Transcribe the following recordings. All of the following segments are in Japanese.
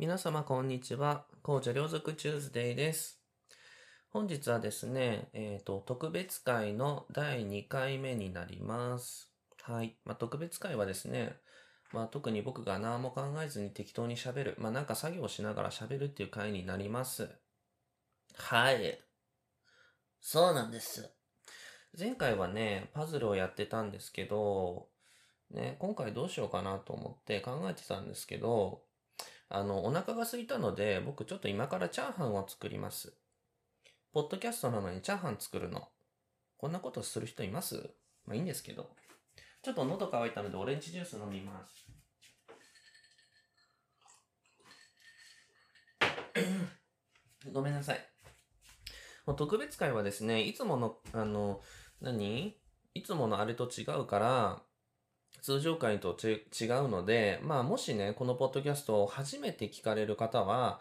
皆様こんにちは。紅茶両族チューズデイです。本日はですね、えっ、と、特別会の第2回目になります。はい。まあ、特別会はですね、まあ、特に僕が何も考えずに適当に喋る。まあ、なんか作業しながら喋るっていう回になります。はい。そうなんです。前回はね、パズルをやってたんですけど、ね、今回どうしようかなと思って考えてたんですけど、あの、お腹が空いたので、僕ちょっと今からチャーハンを作ります。ポッドキャストなのにチャーハン作るの。こんなことする人います？まあいいんですけど。ちょっと喉乾いたのでオレンジジュース飲みます。ごめんなさい。もう特別会はですね、いつもの、あの、何？いつものあれと違うから、通常回と違うので、まあもしね、このポッドキャストを初めて聞かれる方は、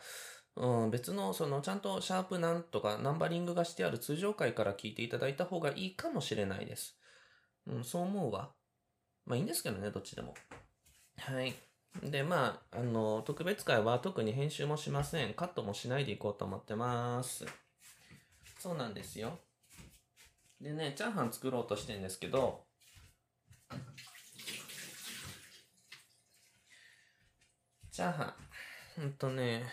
うん、別の、その、ちゃんとシャープなんとかナンバリングがしてある通常回から聞いていただいた方がいいかもしれないです。うん、そう思うわ。まあいいんですけどね、どっちでも。はい。で、まあ、あの、特別会は特に編集もしません。カットもしないでいこうと思ってます。そうなんですよ。でね、チャーハン作ろうとしてんですけど、チャーハン。ほんとね、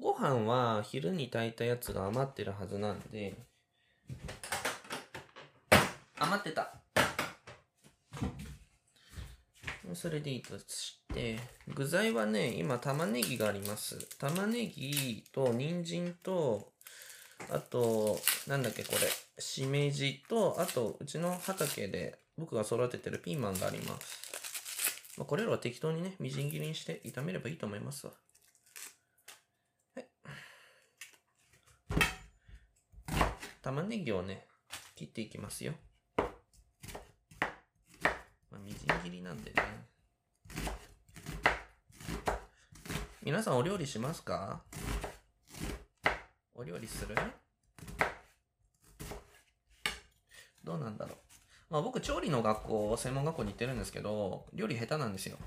ご飯は昼に炊いたやつが余ってるはずなんで、余ってた。それでいいとして、具材はね、今玉ねぎがあります。玉ねぎと人参と、あと、なんだっけこれ、しめじと、あと、うちの畑で僕が育ててるピーマンがあります。まあ、これらは適当にね、みじん切りにして炒めればいいと思いますわ。はい。玉ねぎをね、切っていきますよ。まあ、みじん切りなんでね。皆さんお料理しますか？お料理する？どうなんだろう？まあ僕、調理の学校、専門学校に行ってるんですけど、料理下手なんですよ。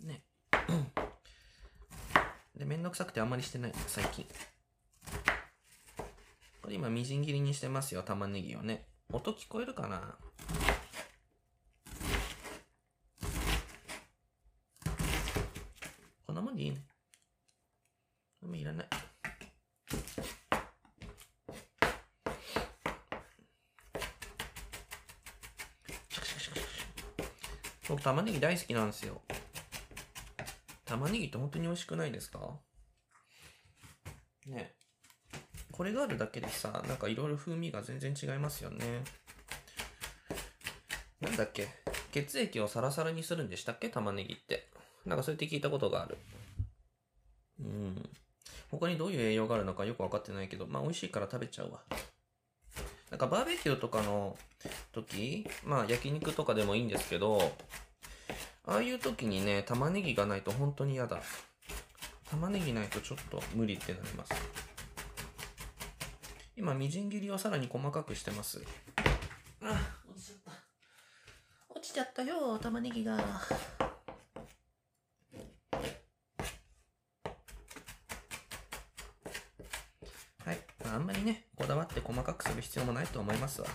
ね。で、めんどくさくてあんまりしてない、最近。これ今、みじん切りにしてますよ、玉ねぎをね。音聞こえるかなこんなもんでいいね。もういらない。僕玉ねぎ大好きなんですよ。玉ねぎって本当に美味しくないですか？ねこれがあるだけでさ、なんかいろいろ風味が全然違いますよね。なんだっけ？血液をサラサラにするんでしたっけ？玉ねぎって。なんかそうやって聞いたことがある。うん。他にどういう栄養があるのかよくわかってないけど、まあ美味しいから食べちゃうわ。なんかバーベキューとかの時、まあ焼肉とかでもいいんですけど、ああいう時にね、玉ねぎがないと本当に嫌だ。玉ねぎないとちょっと無理ってなります。今、みじん切りをさらに細かくしてます。あ、落ちちゃった。落ちちゃったよ、玉ねぎが。はい。まあ、あんまりね、こだわって細かくする必要もないと思いますわ。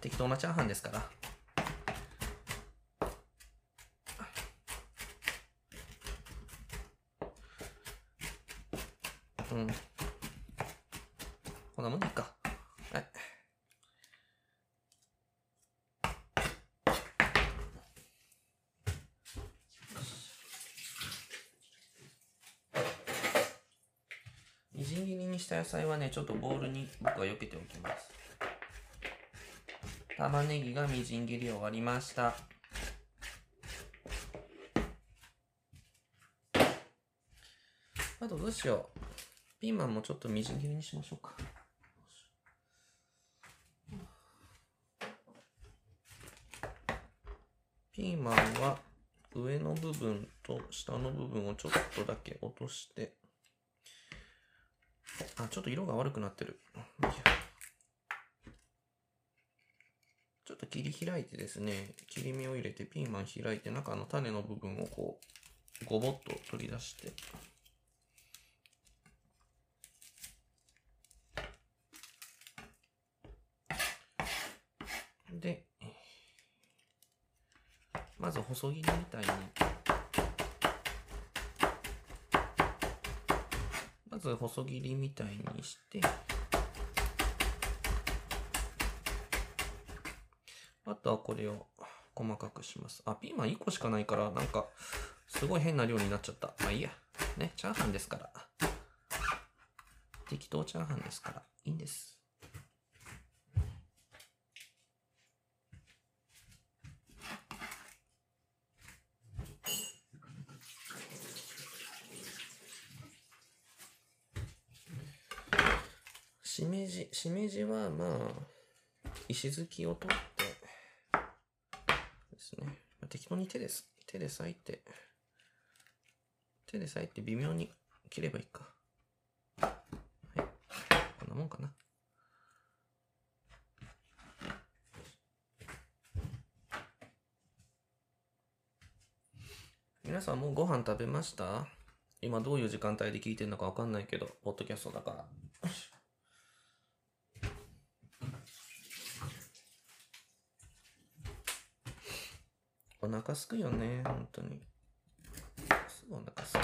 適当なチャーハンですから。うん。こんなもんでいいか。はい。みじん切りにした野菜はね、ちょっとボウルに僕は避けておきます。玉ねぎがみじん切り終わりました。あとどうしよう。ピーマンもちょっとみじん切りにしましょうか。ピーマンは上の部分と下の部分をちょっとだけ落として。あ、ちょっと色が悪くなってる。ちょっと切り開いてですね、切り身を入れてピーマン開いて中の種の部分をこうごぼっと取り出して。で、まず細切りみたいに、まず細切りみたいにして、あとはこれを細かくします。あ、ピーマン1個しかないから、なんか、すごい変な量になっちゃった。まあいいや。ね、チャーハンですから。適当チャーハンですから、いいんです。しめじ、しめじはまあ、石突きを取って、ですね。まあ適当に手です。手で裂いて、手で裂いて微妙に切ればいいか。はい。こんなもんかな。皆さんもうご飯食べました？今どういう時間帯で聞いてるのかわかんないけど、ポッドキャストだから。お腹すくよね、本当に。すぐお腹すく。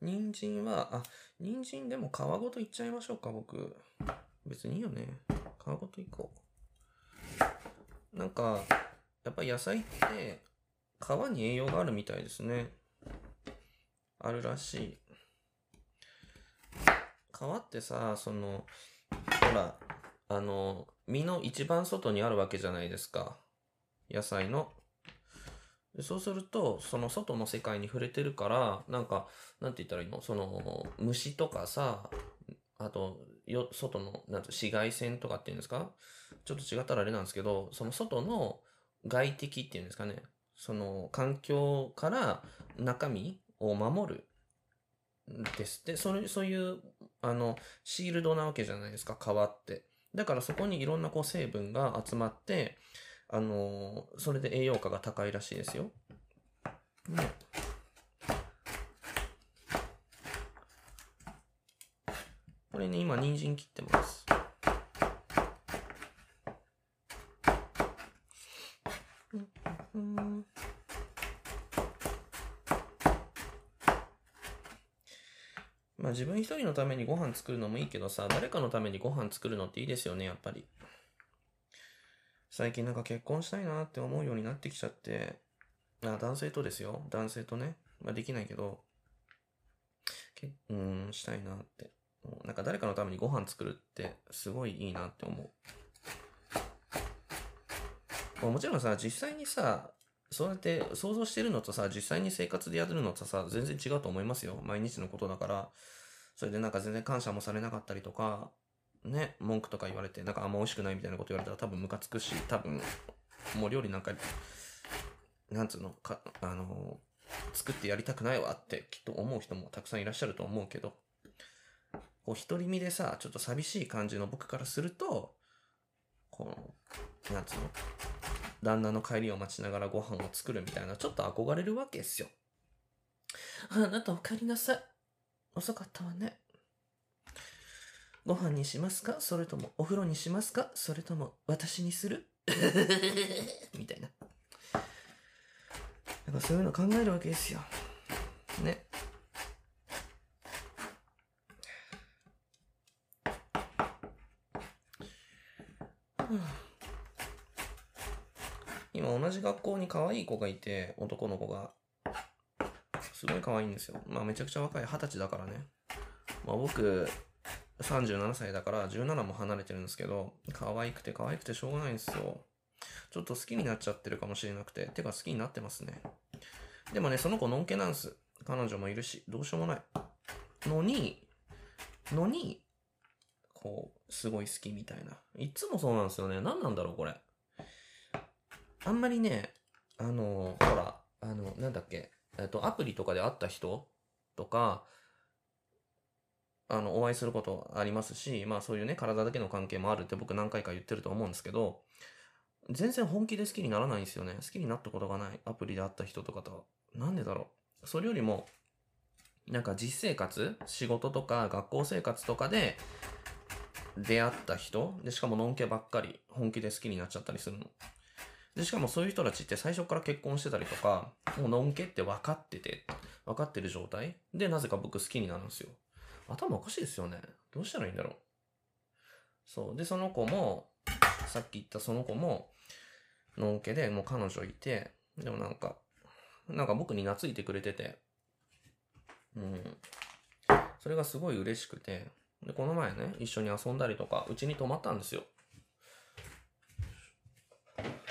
人参は、あ、人参でも皮ごといっちゃいましょうか、僕。別にいいよね。皮ごといこう。なんか、やっぱ野菜って、皮に栄養があるみたいですね。あるらしい。皮ってさ、その、ほら、あの、実の一番外にあるわけじゃないですか。野菜の。そうすると、その外の世界に触れてるから、なんか、なんて言ったらいいの？その、虫とかさ、あと、よ、外の、なんて紫外線とかっていうんですか？ちょっと違ったらあれなんですけど、その外の外敵っていうんですかね？その、環境から中身を守る。です。で、それ、そういう、あの、シールドなわけじゃないですか、皮って。だからそこにいろんなこう成分が集まって、あのーそれで栄養価が高いらしいですよ。ね。これね、今、人参切ってます。うんうんまあ自分一人のためにご飯作るのもいいけどさ、誰かのためにご飯作るのっていいですよね、やっぱり。最近なんか結婚したいなって思うようになってきちゃって、あ、男性とですよ。男性とね。まあできないけど、けうん、したいなって。なんか誰かのためにご飯作るってすごいいいなって思う。もちろんさ、実際にさ、そうやって想像してるのとさ、実際に生活でやるのとさ、全然違うと思いますよ。毎日のことだから。それでなんか全然感謝もされなかったりとか、ね、文句とか言われて、なんかあんま美味しくないみたいなこと言われたら多分ムカつくし、多分、もう料理なんか、なんつうの、か、あの作ってやりたくないわってきっと思う人もたくさんいらっしゃると思うけど、こう独り身でさ、ちょっと寂しい感じの僕からすると、この、なんつうの、旦那の帰りを待ちながらご飯を作るみたいな、ちょっと憧れるわけですよ。あなたお帰りなさい。遅かったわね。ご飯にしますか？それともお風呂にしますか？それとも私にする？みたいな。なんかそういうの考えるわけですよ。ね。うん今同じ学校に可愛い子がいて、男の子が。すごい可愛いんですよ。まあめちゃくちゃ若い、二十歳だからね。まあ僕、37歳だから17も離れてるんですけど、可愛くて可愛くてしょうがないんですよ。ちょっと好きになっちゃってるかもしれなくて。てか好きになってますね。でもね、その子のんけなんす。彼女もいるし、どうしようもない。のに、のに、こう、すごい好きみたいな。いつもそうなんですよね。何なんだろう、これ。あんまりね、あの、ほら、あの、なんだっけ、えっと、アプリとかで会った人とか、あの、お会いすることありますし、まあそういうね、体だけの関係もあるって僕何回か言ってると思うんですけど、全然本気で好きにならないんですよね。好きになったことがない。アプリで会った人とかとは。なんでだろう。それよりも、なんか実生活、仕事とか学校生活とかで出会った人で、しかものんけばっかり本気で好きになっちゃったりするの。で、しかもそういう人たちって最初から結婚してたりとか、もうのんけって分かってて、分かってる状態で、なぜか僕好きになるんですよ。頭おかしいですよね。どうしたらいいんだろう。そう。で、その子も、さっき言ったその子も、のんけで、もう彼女いて、でもなんか、なんか僕に懐いてくれてて、うん。それがすごい嬉しくて、で、この前ね、一緒に遊んだりとか、うちに泊まったんですよ。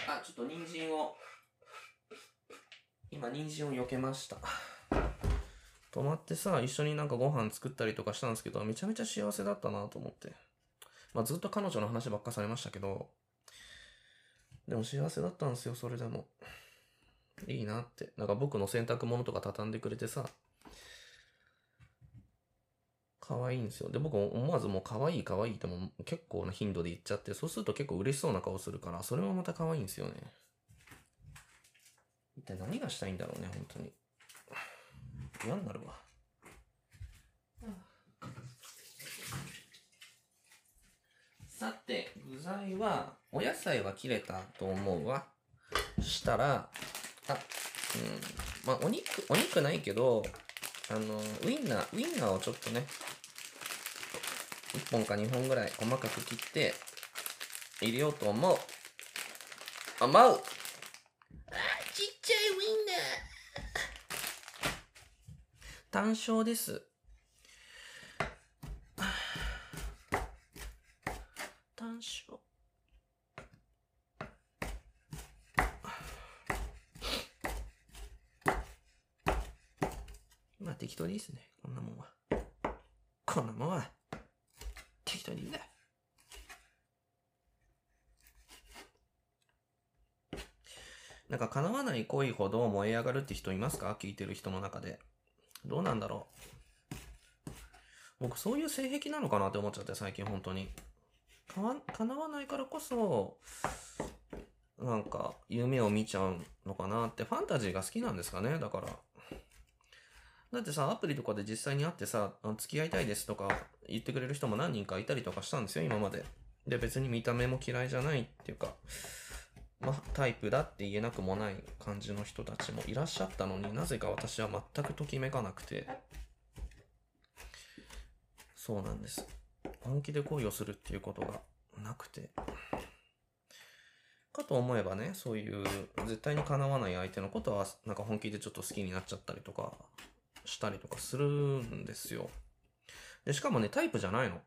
あ、ちょっと人参を、今人参を避けました。泊まってさ、一緒になんかご飯作ったりとかしたんですけど、めちゃめちゃ幸せだったなと思って。まあずっと彼女の話ばっかされましたけど、でも幸せだったんですよ、それでも。いいなって。なんか僕の洗濯物とか畳んでくれてさ、可愛いんですよ。で、僕思わずもう可愛い可愛いっても結構な頻度で言っちゃって、そうすると結構嬉しそうな顔するから、それもまた可愛いんですよね。一体何がしたいんだろうね、本当に。嫌になるわ。さて、具材は、お野菜は切れたと思うわ。したら、あ、うん、まあ、お肉、お肉ないけど、あの、ウインナー、ウインナーをちょっとね、1本か2本ぐらい細かく切って、入れようと思う。あ、まうちっちゃいウインナー単勝です。単勝。まあ適当でいいですね。こんなもんは。こんなもんは。適当にいいんだ。なんか叶わない恋ほど燃え上がるって人いますか？聞いてる人の中で。どうなんだろう。僕そういう性癖なのかなって思っちゃって最近本当に。かわ、叶わないからこそ、なんか夢を見ちゃうのかなってファンタジーが好きなんですかね？だから。だってさ、アプリとかで実際に会ってさ、付き合いたいですとか言ってくれる人も何人かいたりとかしたんですよ、今まで。で、別に見た目も嫌いじゃないっていうか、まあ、タイプだって言えなくもない感じの人たちもいらっしゃったのになぜか私は全くときめかなくて。そうなんです。本気で恋をするっていうことがなくて。かと思えばね、そういう絶対に叶わない相手のことは、なんか本気でちょっと好きになっちゃったりとか、したりとかするんですよ。で、しかもね、タイプじゃないの。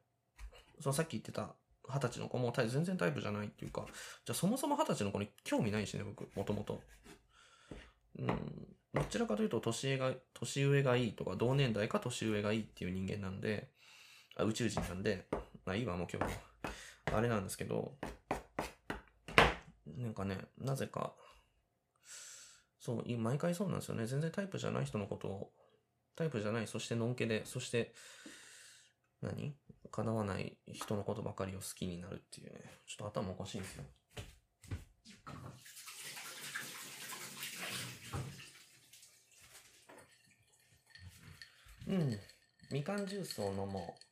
そのさっき言ってた二十歳の子も全然タイプじゃないっていうか、じゃあそもそも二十歳の子に興味ないしね、僕、もともと。うん、どちらかというと年上が、年上がいいとか、同年代か年上がいいっていう人間なんで、あ宇宙人なんで、まあいいわ、もう今日も。あれなんですけど、なんかね、なぜか、そう、毎回そうなんですよね。全然タイプじゃない人のことを、タイプじゃない、そしてのんけで、そして、何？叶わない人のことばかりを好きになるっていうね。ちょっと頭おかしいんですよ。うん。みかんジュースを飲もう。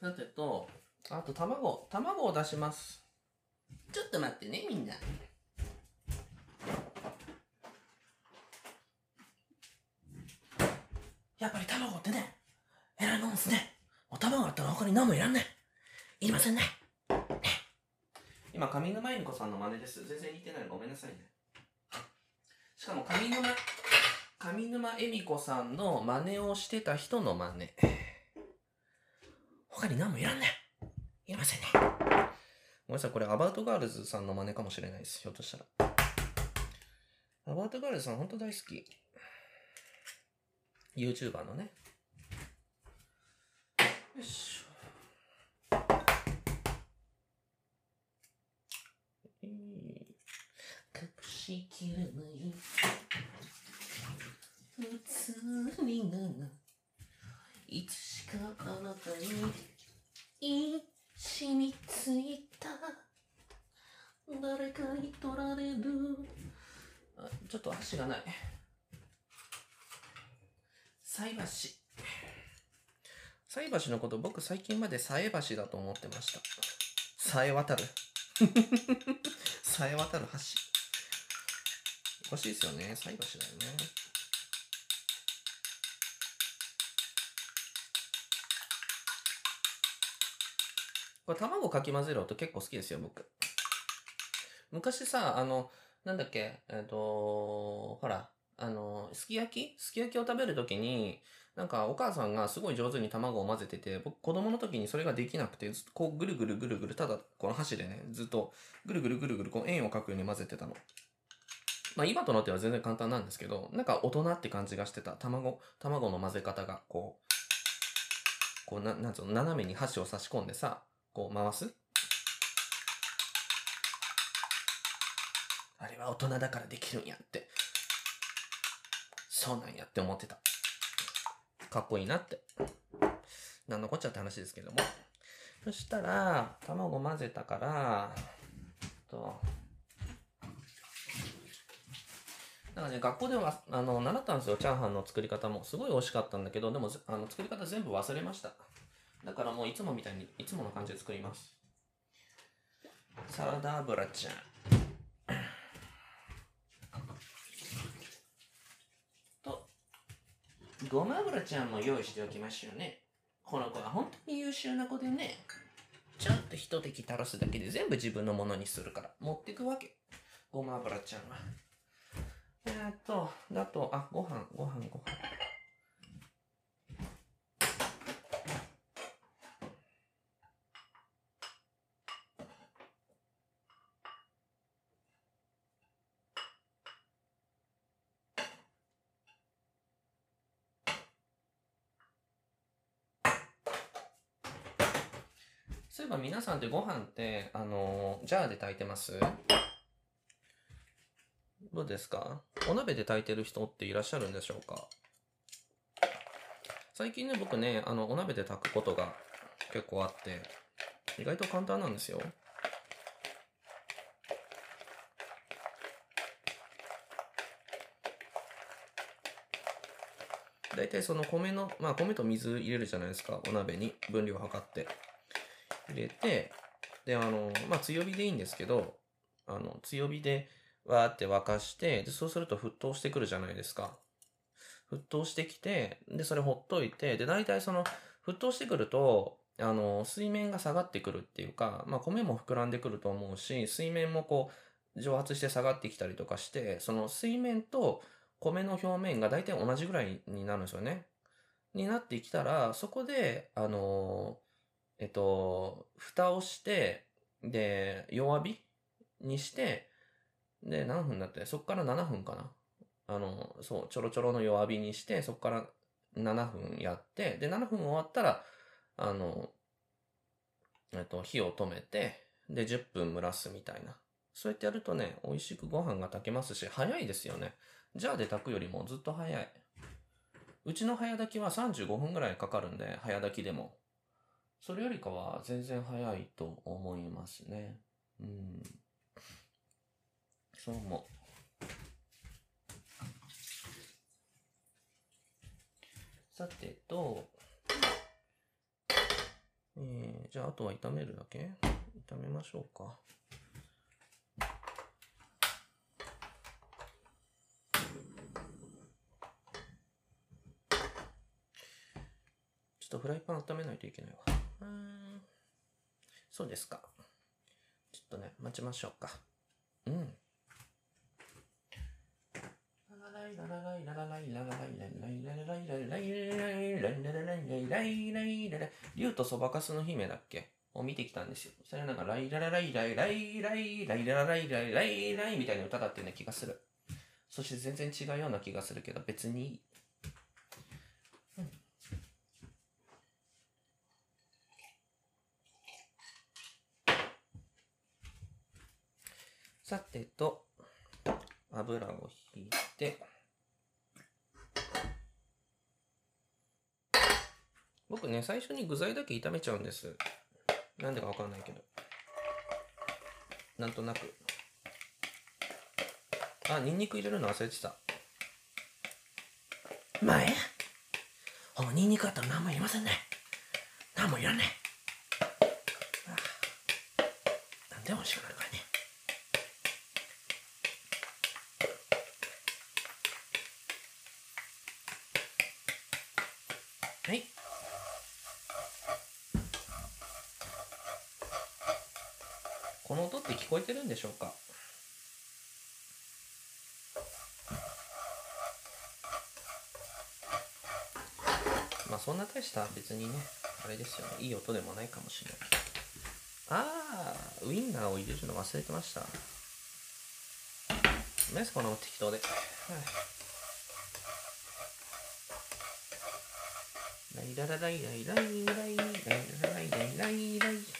さてと、あと卵、卵を出します。ちょっと待ってね、みんな。やっぱり卵ってね、えらいもんですね。お卵あったら他に何もいらんね。いりませんね。今、上沼恵美子さんの真似です。全然似てないのごめんなさいね。しかも上沼、上沼恵美子さんの真似をしてた人の真似。他に何もいらんね。ごめんなさい、これアバートガールズさんの真似かもしれないです。ひょっとしたら。アバートガールズさん本当大好き。YouTuber のね。よいしょ。隠しきれない普通にいつしかあなたに染みついた誰かに取られるあちょっと箸がない。菜箸。菜箸のこと僕最近までさえ箸だと思ってました。さえ渡る。さえ渡る箸。おかしいですよね。菜箸だよね。これ卵かき混ぜる音結構好きですよ僕。昔さあのなんだっけ？えっ、とほらあのすき焼き？すき焼きを食べるときになんかお母さんがすごい上手に卵を混ぜてて僕子供の時にそれができなくてずっとこうぐるぐるぐるぐるただこの箸でねずっとぐるぐるぐるぐるこう円を描くように混ぜてたの。まあ今となっては全然簡単なんですけどなんか大人って感じがしてた。卵卵の混ぜ方がこうこうななんつうの？斜めに箸を差し込んでさこう回す。あれは大人だからできるんやって。そうなんやって思ってた。かっこいいなって。なんのこっちゃって話ですけども。そしたら卵混ぜたからとなんかね学校ではあの習ったんですよ。チャーハンの作り方も。すごい美味しかったんだけどでもあの作り方全部忘れました。だからもういつもみたいにいつもの感じで作ります。サラダ油ちゃん。ごま油ちゃんも用意しておきましょうね。この子は本当に優秀な子でね。ちゃんと一滴垂らすだけで全部自分のものにするから。持ってくわけ。ごま油ちゃんは。えーっとだとあご飯ご飯ご飯。皆さんってご飯って、あのジャーで炊いてます？どうですか？お鍋で炊いてる人っていらっしゃるんでしょうか？最近ね、僕ね、あの、お鍋で炊くことが結構あって、意外と簡単なんですよ。大体その米の、まあ米と水入れるじゃないですか、お鍋に分量を測って。入れて、で、あの、まあ強火でいいんですけど、あの、強火でわーって沸かして、で、そうすると沸騰してくるじゃないですか。沸騰してきて、で、それほっといて、で、大体その、沸騰してくると、あの、水面が下がってくるっていうか、まあ米も膨らんでくると思うし、水面もこう、蒸発して下がってきたりとかして、その水面と米の表面が大体同じぐらいになるんですよね。になってきたら、そこで、あの、えっと、蓋をして、で、弱火にして、で、何分だって、そこから7分かな。あの、そう、ちょろちょろの弱火にして、そこから7分やって、で、7分終わったら、あの、えっと、火を止めて、で、10分蒸らすみたいな。そうやってやるとね、美味しくご飯が炊けますし、早いですよね。ジャーで炊くよりもずっと早い。うちの早炊きは35分ぐらいかかるんで、早炊きでも。それよりかは全然早いと思いますね。うん。そう思う。さてと、えー、じゃああとは炒めるだけ？炒めましょうか。ちょっとフライパン温めないといけないわ。うん。そうですか。ちょっとね、待ちましょうか。うん。竜とそばかすの姫だっけを見てきたんですよ。それなんか、ライララライライライライライララライライライライみたいな歌だってような気がする。そして全然違うような気がするけど、別にいい。さてと、油をひいて、僕ね、最初に具材だけ炒めちゃうんです。なんでかわかんないけど。なんとなく。あ、ニンニク入れるの忘れてた。前？ほう、ニンニクあったら何もいりませんね。何もいらんね。あなんでも美味しくなるからね。はい。この音って聞こえてるんでしょうか？まあそんな大した別にね、あれですよね、いい音でもないかもしれない。あー、ウインナーを入れるの忘れてました。ナイスこの適当で。はいライララライライライライライライライライライライ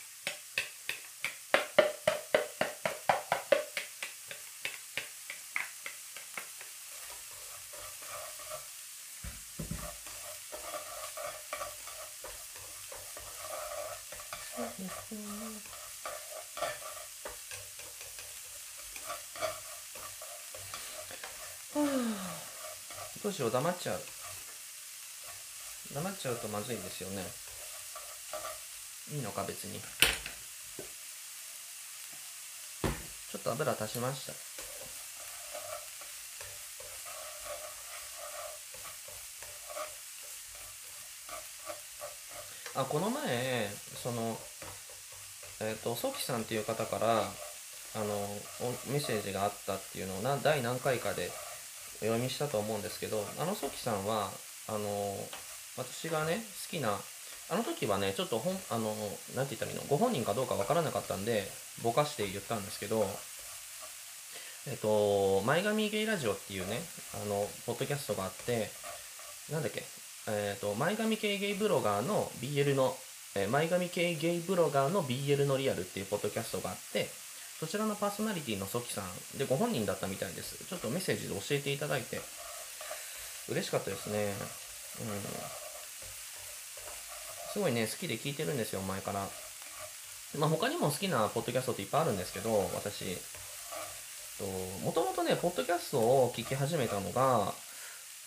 どうしよう黙っちゃう。黙っちゃうとまずいですよね。いいのか別に。ちょっと油足しました。あこの前そのえっ、とソキさんっていう方からあのメッセージがあったっていうのを第何回かでお読みしたと思うんですけどあのソキさんはあの私がね好きなあの時はねちょっとほんあのなんて言ったらいいの？ご本人かどうかわからなかったんでぼかして言ったんですけどえっと前髪ゲイラジオっていうねあのポッドキャストがあってなんだっけ？えっと前髪系ゲイブロガーの BL のえ前髪系ゲイブロガーの BL のリアルっていうポッドキャストがあってそちらのパーソナリティのソキさんでご本人だったみたいです。ちょっとメッセージで教えていただいて。嬉しかったですね。うん。すごいね好きで聞いてるんですよ前から。まあ他にも好きなポッドキャストっていっぱいあるんですけど私。もともとねポッドキャストを聞き始めたのが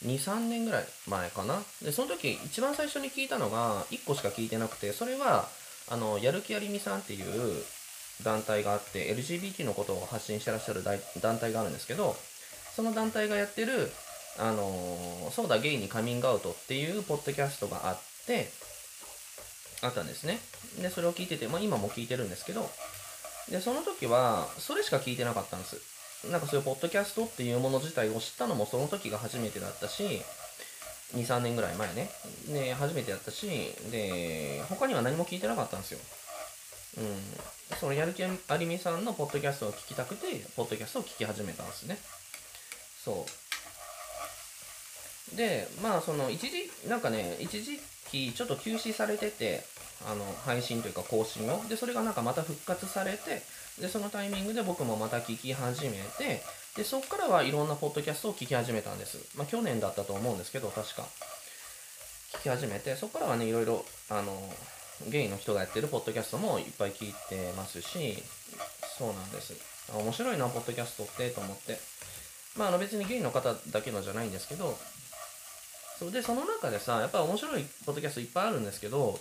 23年ぐらい前かな。でその時一番最初に聞いたのが1個しか聞いてなくてそれはあのやる気ありみさんっていう団体があって LGBT のことを発信してらっしゃる団体があるんですけどその団体がやってるあのそうだゲイにカミングアウトっていうポッドキャストがあってあったんですね。でそれを聞いてて、まあ、今も聞いてるんですけどでその時はそれしか聞いてなかったんです。なんかそういうポッドキャストっていうもの自体を知ったのもその時が初めてだったし23年ぐらい前ね。で初めてやったしで他には何も聞いてなかったんですよ。うん。そのやる気ありみさんのポッドキャストを聞きたくてポッドキャストを聞き始めたんですね。そう。でまあその一時なんかね一時期ちょっと休止されててあの配信というか更新を。でそれがなんかまた復活されてでそのタイミングで僕もまた聞き始めてでそこからはいろんなポッドキャストを聞き始めたんです。まあ去年だったと思うんですけど確か。聞き始めてそこからはねいろいろあのゲイの人がやってるポッドキャストもいっぱい聞いてますしそうなんです。面白いなポッドキャストってと思って。まああの別にゲイの方だけのじゃないんですけどそうでその中でさやっぱ面白いポッドキャストいっぱいあるんですけど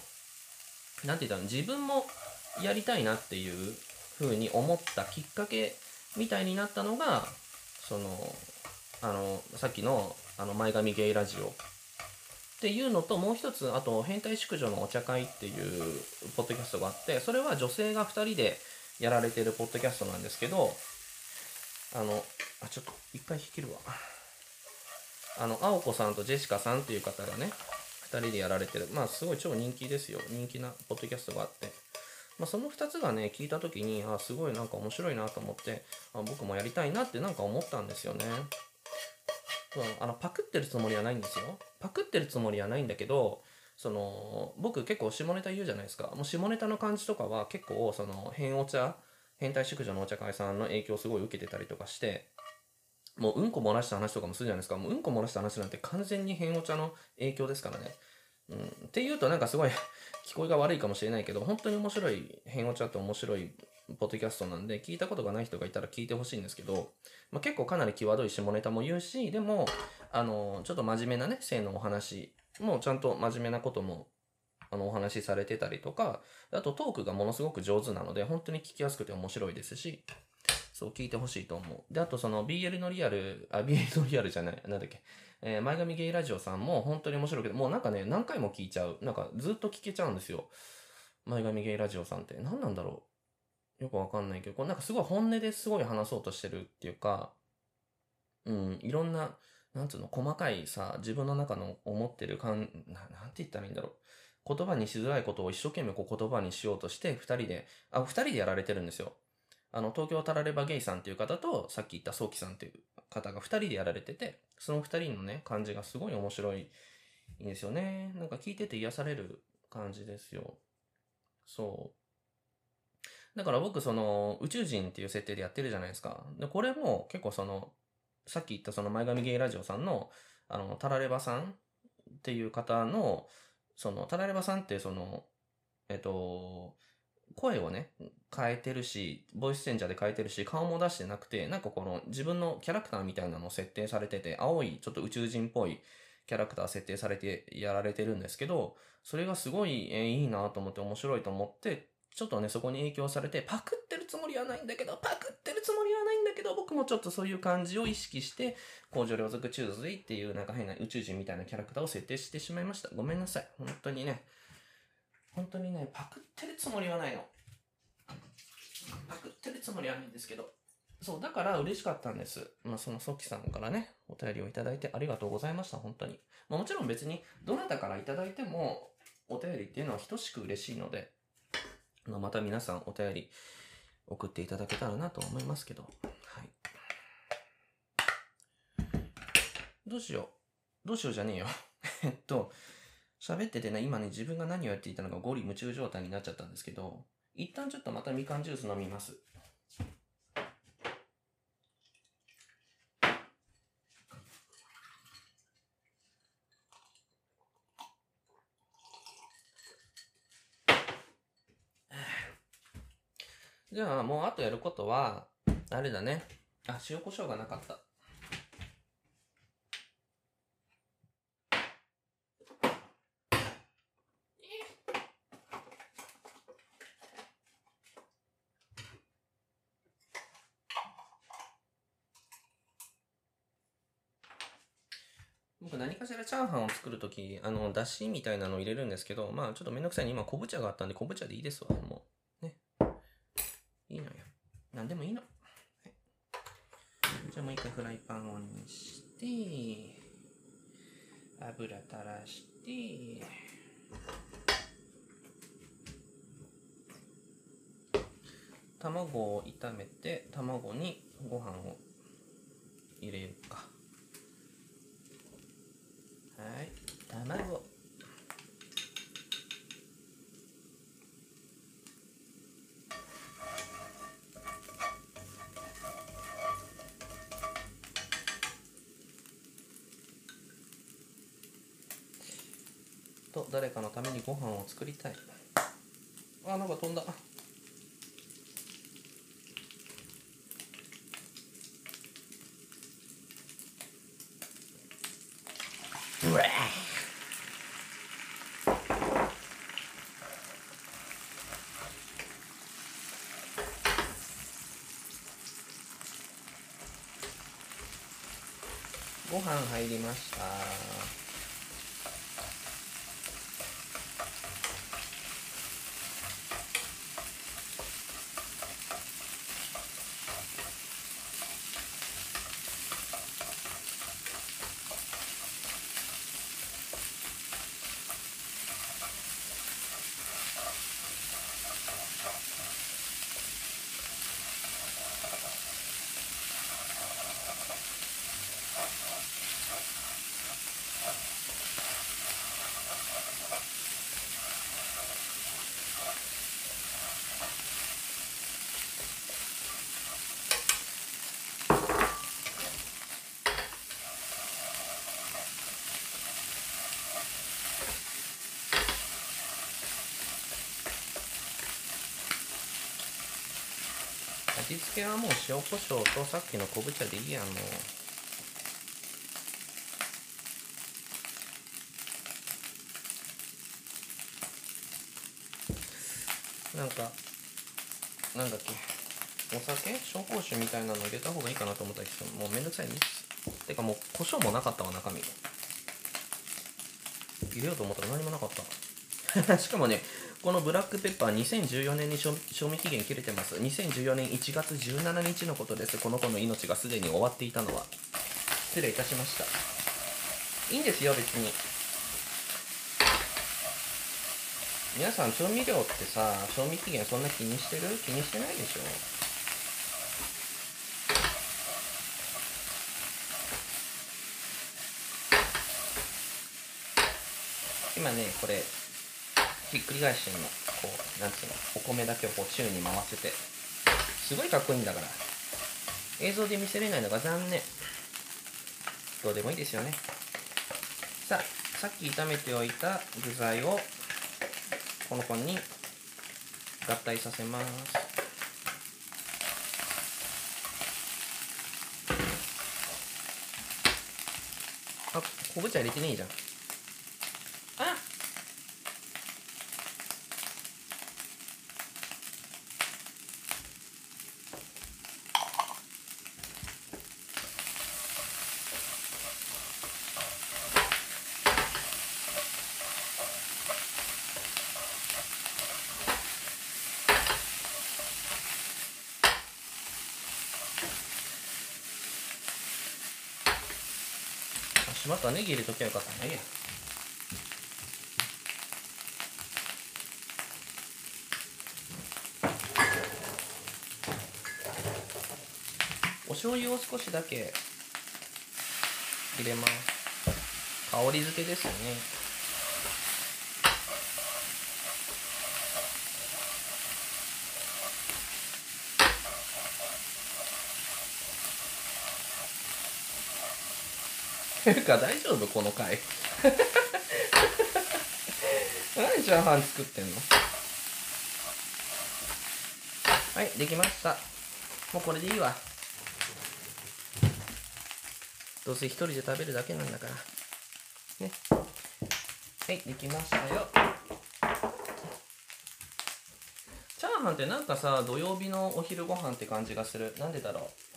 なんて言ったの自分もやりたいなっていう風に思ったきっかけみたいになったのがそのあのさっきのあの前髪ゲイラジオっていうのともう一つあと変態淑女のお茶会っていうポッドキャストがあってそれは女性が2人でやられてるポッドキャストなんですけどあのあちょっと一回引けるわ。あの青子さんとジェシカさんっていう方がね2人でやられてる。まあすごい超人気ですよ。人気なポッドキャストがあって。まあ、その2つがね聞いた時にあすごいなんか面白いなと思ってあ僕もやりたいなってなんか思ったんですよね。そうあのパクってるつもりはないんですよ。パクってるつもりはないんだけどその僕結構下ネタ言うじゃないですか。もう下ネタの感じとかは結構その変お茶変態淑女のお茶会さんの影響をすごい受けてたりとかしてもううんこ漏らした話とかもするじゃないですか。もううんこ漏らした話なんて完全に変お茶の影響ですからね。うん、っていうとなんかすごい聞こえが悪いかもしれないけど、本当に面白い、変お茶って面白いポッドキャストなんで、聞いたことがない人がいたら聞いてほしいんですけど、まあ、結構かなり際どい下ネタも言うし、でも、あの、ちょっと真面目なね、性のお話もちゃんと真面目なことも、あの、お話しされてたりとか、あとトークがものすごく上手なので、本当に聞きやすくて面白いですし、そう聞いてほしいと思う。で、あとその BL のリアル、あ、BL のリアルじゃない、なんだっけ、えー、前髪ゲイラジオさんも本当に面白いけど、もうなんかね、何回も聞いちゃう。なんかずっと聞けちゃうんですよ。前髪ゲイラジオさんって。何なんだろう。よくわかんないけど、こなんかすごい本音ですごい話そうとしてるっていうか、うん、いろんな、なんつうの、細かいさ、自分の中の思ってる感、ななんて言ったらいいんだろう。言葉にしづらいことを一生懸命こう言葉にしようとして、二人で、あ、二人でやられてるんですよ。あの、東京タラレバゲイさんっていう方と、さっき言ったソーキさんっていう方が二人でやられてて、その二人のね、感じがすごい面白いんですよね。なんか聞いてて癒される感じですよ。そう。だから僕その宇宙人っていう設定でやってるじゃないですか。で、これも結構その、さっき言ったその前髪ゲイラジオさんの、あの、タラレバさんっていう方の、その、タラレバさんってその、えっと、声をね、変えてるし、ボイスチェンジャーで変えてるし、顔も出してなくて、なんかこの自分のキャラクターみたいなのを設定されてて、青いちょっと宇宙人っぽいキャラクター設定されてやられてるんですけど、それがすごい、えー、いいなと思って面白いと思って、ちょっとね、そこに影響されて、パクってるつもりはないんだけど、パクってるつもりはないんだけど、僕もちょっとそういう感じを意識して、工場両族チューズイっていうなんか変な宇宙人みたいなキャラクターを設定してしまいました。ごめんなさい。本当にね。本当にね、パクってるつもりはないの。パクってるつもりはないんですけど。そう、だから嬉しかったんです。まあ、そのソキさんからね、お便りをいただいてありがとうございました、本当に。まあ、もちろん別に、どなたからいただいても、お便りっていうのは等しく嬉しいので、ままた皆さんお便り送っていただけたらなと思いますけど、はい。どうしよう。どうしようじゃねえよ。えっと、喋っててね、今ね、自分が何をやっていたのかゴリ夢中状態になっちゃったんですけど、一旦ちょっとまたみかんジュース飲みます。じゃあ、もうあとやることは、あれだね。あ、塩コショウがなかった。僕何かしらチャーハンを作るとき、あの、だしみたいなのを入れるんですけど、まあちょっとめんどくさいに今昆布茶があったんで昆布茶でいいですわ、もう。ね。いいのよ。なんでもいいの。はい、じゃあもう一回フライパンオンにして、油垂らして、卵を炒めて、卵にご飯を入れるか。はい、卵。と誰かのためにご飯を作りたい。あなんか飛んだ。うわ。ご飯入りました付けはもう塩コショウとさっきの昆布茶でいいやんもうなんかなんだっけ。お酒？紹興酒みたいなの入れた方がいいかなと思ったけどもうめんどくさいね。てかもう胡椒もなかったわ中身。入れようと思ったら何もなかった。しかもねこのブラックペッパー2014年に賞味期限切れてます。2014年1月17日のことです。この子の命がすでに終わっていたのは。失礼いたしました。いいんですよ別に。皆さん調味料ってさ賞味期限そんな気にしてる？気にしてないでしょ。今ねこれひっくり返してんの。こうなんつうのお米だけをこう宙に回せて。すごいかっこいいんだから。映像で見せれないのが残念。どうでもいいですよね。さあさっき炒めておいた具材をこの子に合体させます。あ昆布茶入れてねえじゃん。ったネギ入れときゃよかったね。お醤油を少しだけ入れます。香り付けですよね。ていうか大丈夫？この回。何チャーハン作ってんの？はいできました。もうこれでいいわ。どうせ一人で食べるだけなんだから。ね。はいできましたよ。チャーハンってなんかさ土曜日のお昼ご飯って感じがする。なんでだろう？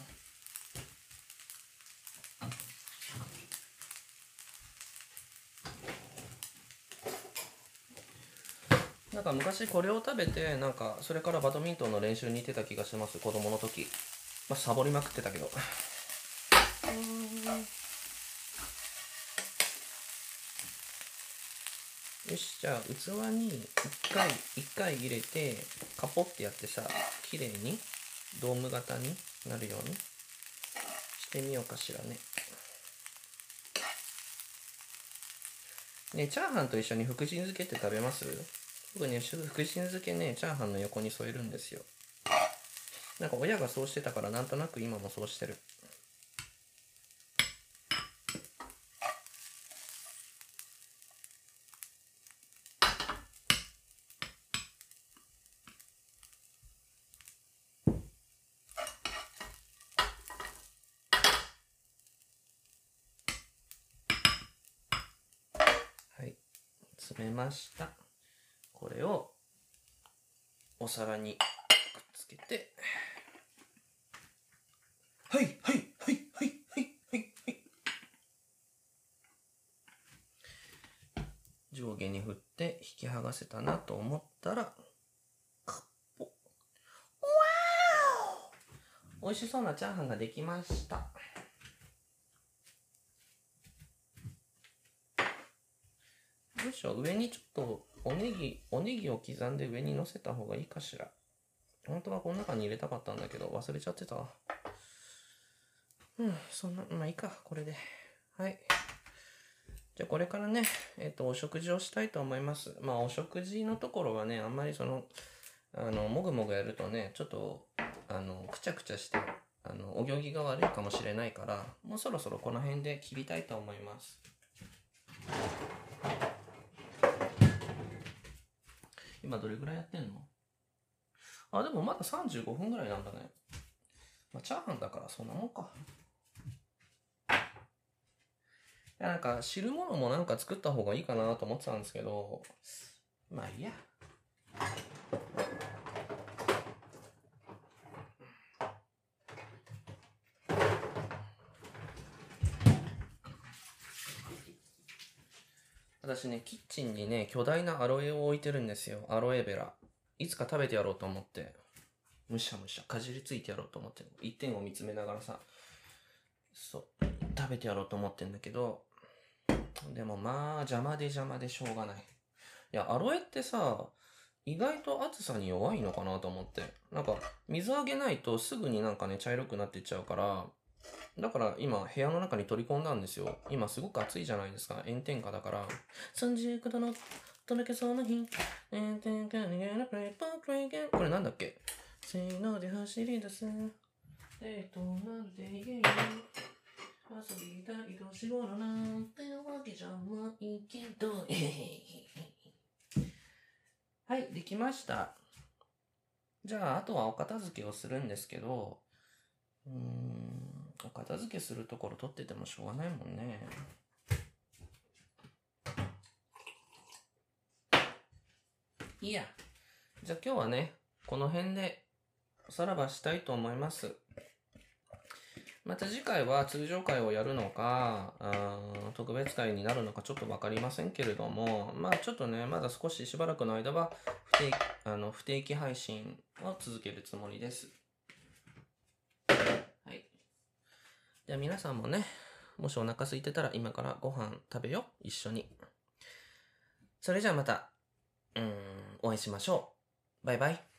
か昔これを食べてなんかそれからバドミントンの練習に行ってた気がします。子供の時。まあサボりまくってたけど。よしじゃあ器に1回1回入れてカポってやってさ綺麗にドーム型になるように。してみようかしらね。ねチャーハンと一緒に福神漬けって食べます？僕ね福神漬けねチャーハンの横に添えるんですよ。なんか親がそうしてたからなんとなく今もそうしてる。はい詰めました。お皿にくっつけて。はいはいはいはいはいはいはい。上下に振って引き剥がせたなと思ったらカッポ。わーお。美味しそうなチャーハンができました。よいしょ上にちょっとおネギおネギを刻んで上に乗せた方がいいかしら。本当はこの中に入れたかったんだけど忘れちゃってたわ。うんそんなまあいいかこれで。はい。じゃあこれからねえっ、とお食事をしたいと思います。まあお食事のところはねあんまりそのあのもぐもぐやるとねちょっとあのくちゃくちゃしてあのお行儀が悪いかもしれないからもうそろそろこの辺で切りたいと思います。今どれぐらいやってんの？あ、でもまだ35分ぐらいなんだね。まあチャーハンだからそんなもんか。いや、なんか汁物もなんか作った方がいいかなと思ってたんですけど、まあいいや。私ね、キッチンにね、巨大なアロエを置いてるんですよ。アロエベラ。いつか食べてやろうと思って。むしゃむしゃ、かじりついてやろうと思って。一点を見つめながらさ、そう、食べてやろうと思ってんだけど、でもまあ、邪魔で邪魔でしょうがない。いや、アロエってさ、意外と暑さに弱いのかなと思って。なんか、水あげないとすぐになんかね、茶色くなってっちゃうから、だから今部屋の中に取り込んだんですよ。今すごく暑いじゃないですか。炎天下だから。39度のとろけそうな日。炎天下にゲラプレイパークレイゲン。これなんだっけ？せーので走り出す。デートなんて言えよ。遊びたい年頃なんてわけじゃないけど。はい、できました。じゃあ、あとはお片付けをするんですけど、うーん、お片付けするところ取っててもしょうがないもんね。いいや。じゃあ今日はね、この辺でおさらばしたいと思います。また次回は通常会をやるのか、あ特別会になるのかちょっとわかりませんけれども、まあちょっとね、まだ少ししばらくの間は不定あの不定期配信を続けるつもりです。じゃあ皆さんもね、もしお腹空いてたら今からご飯食べよ。一緒に。それじゃあまた、うーん、お会いしましょう。バイバイ。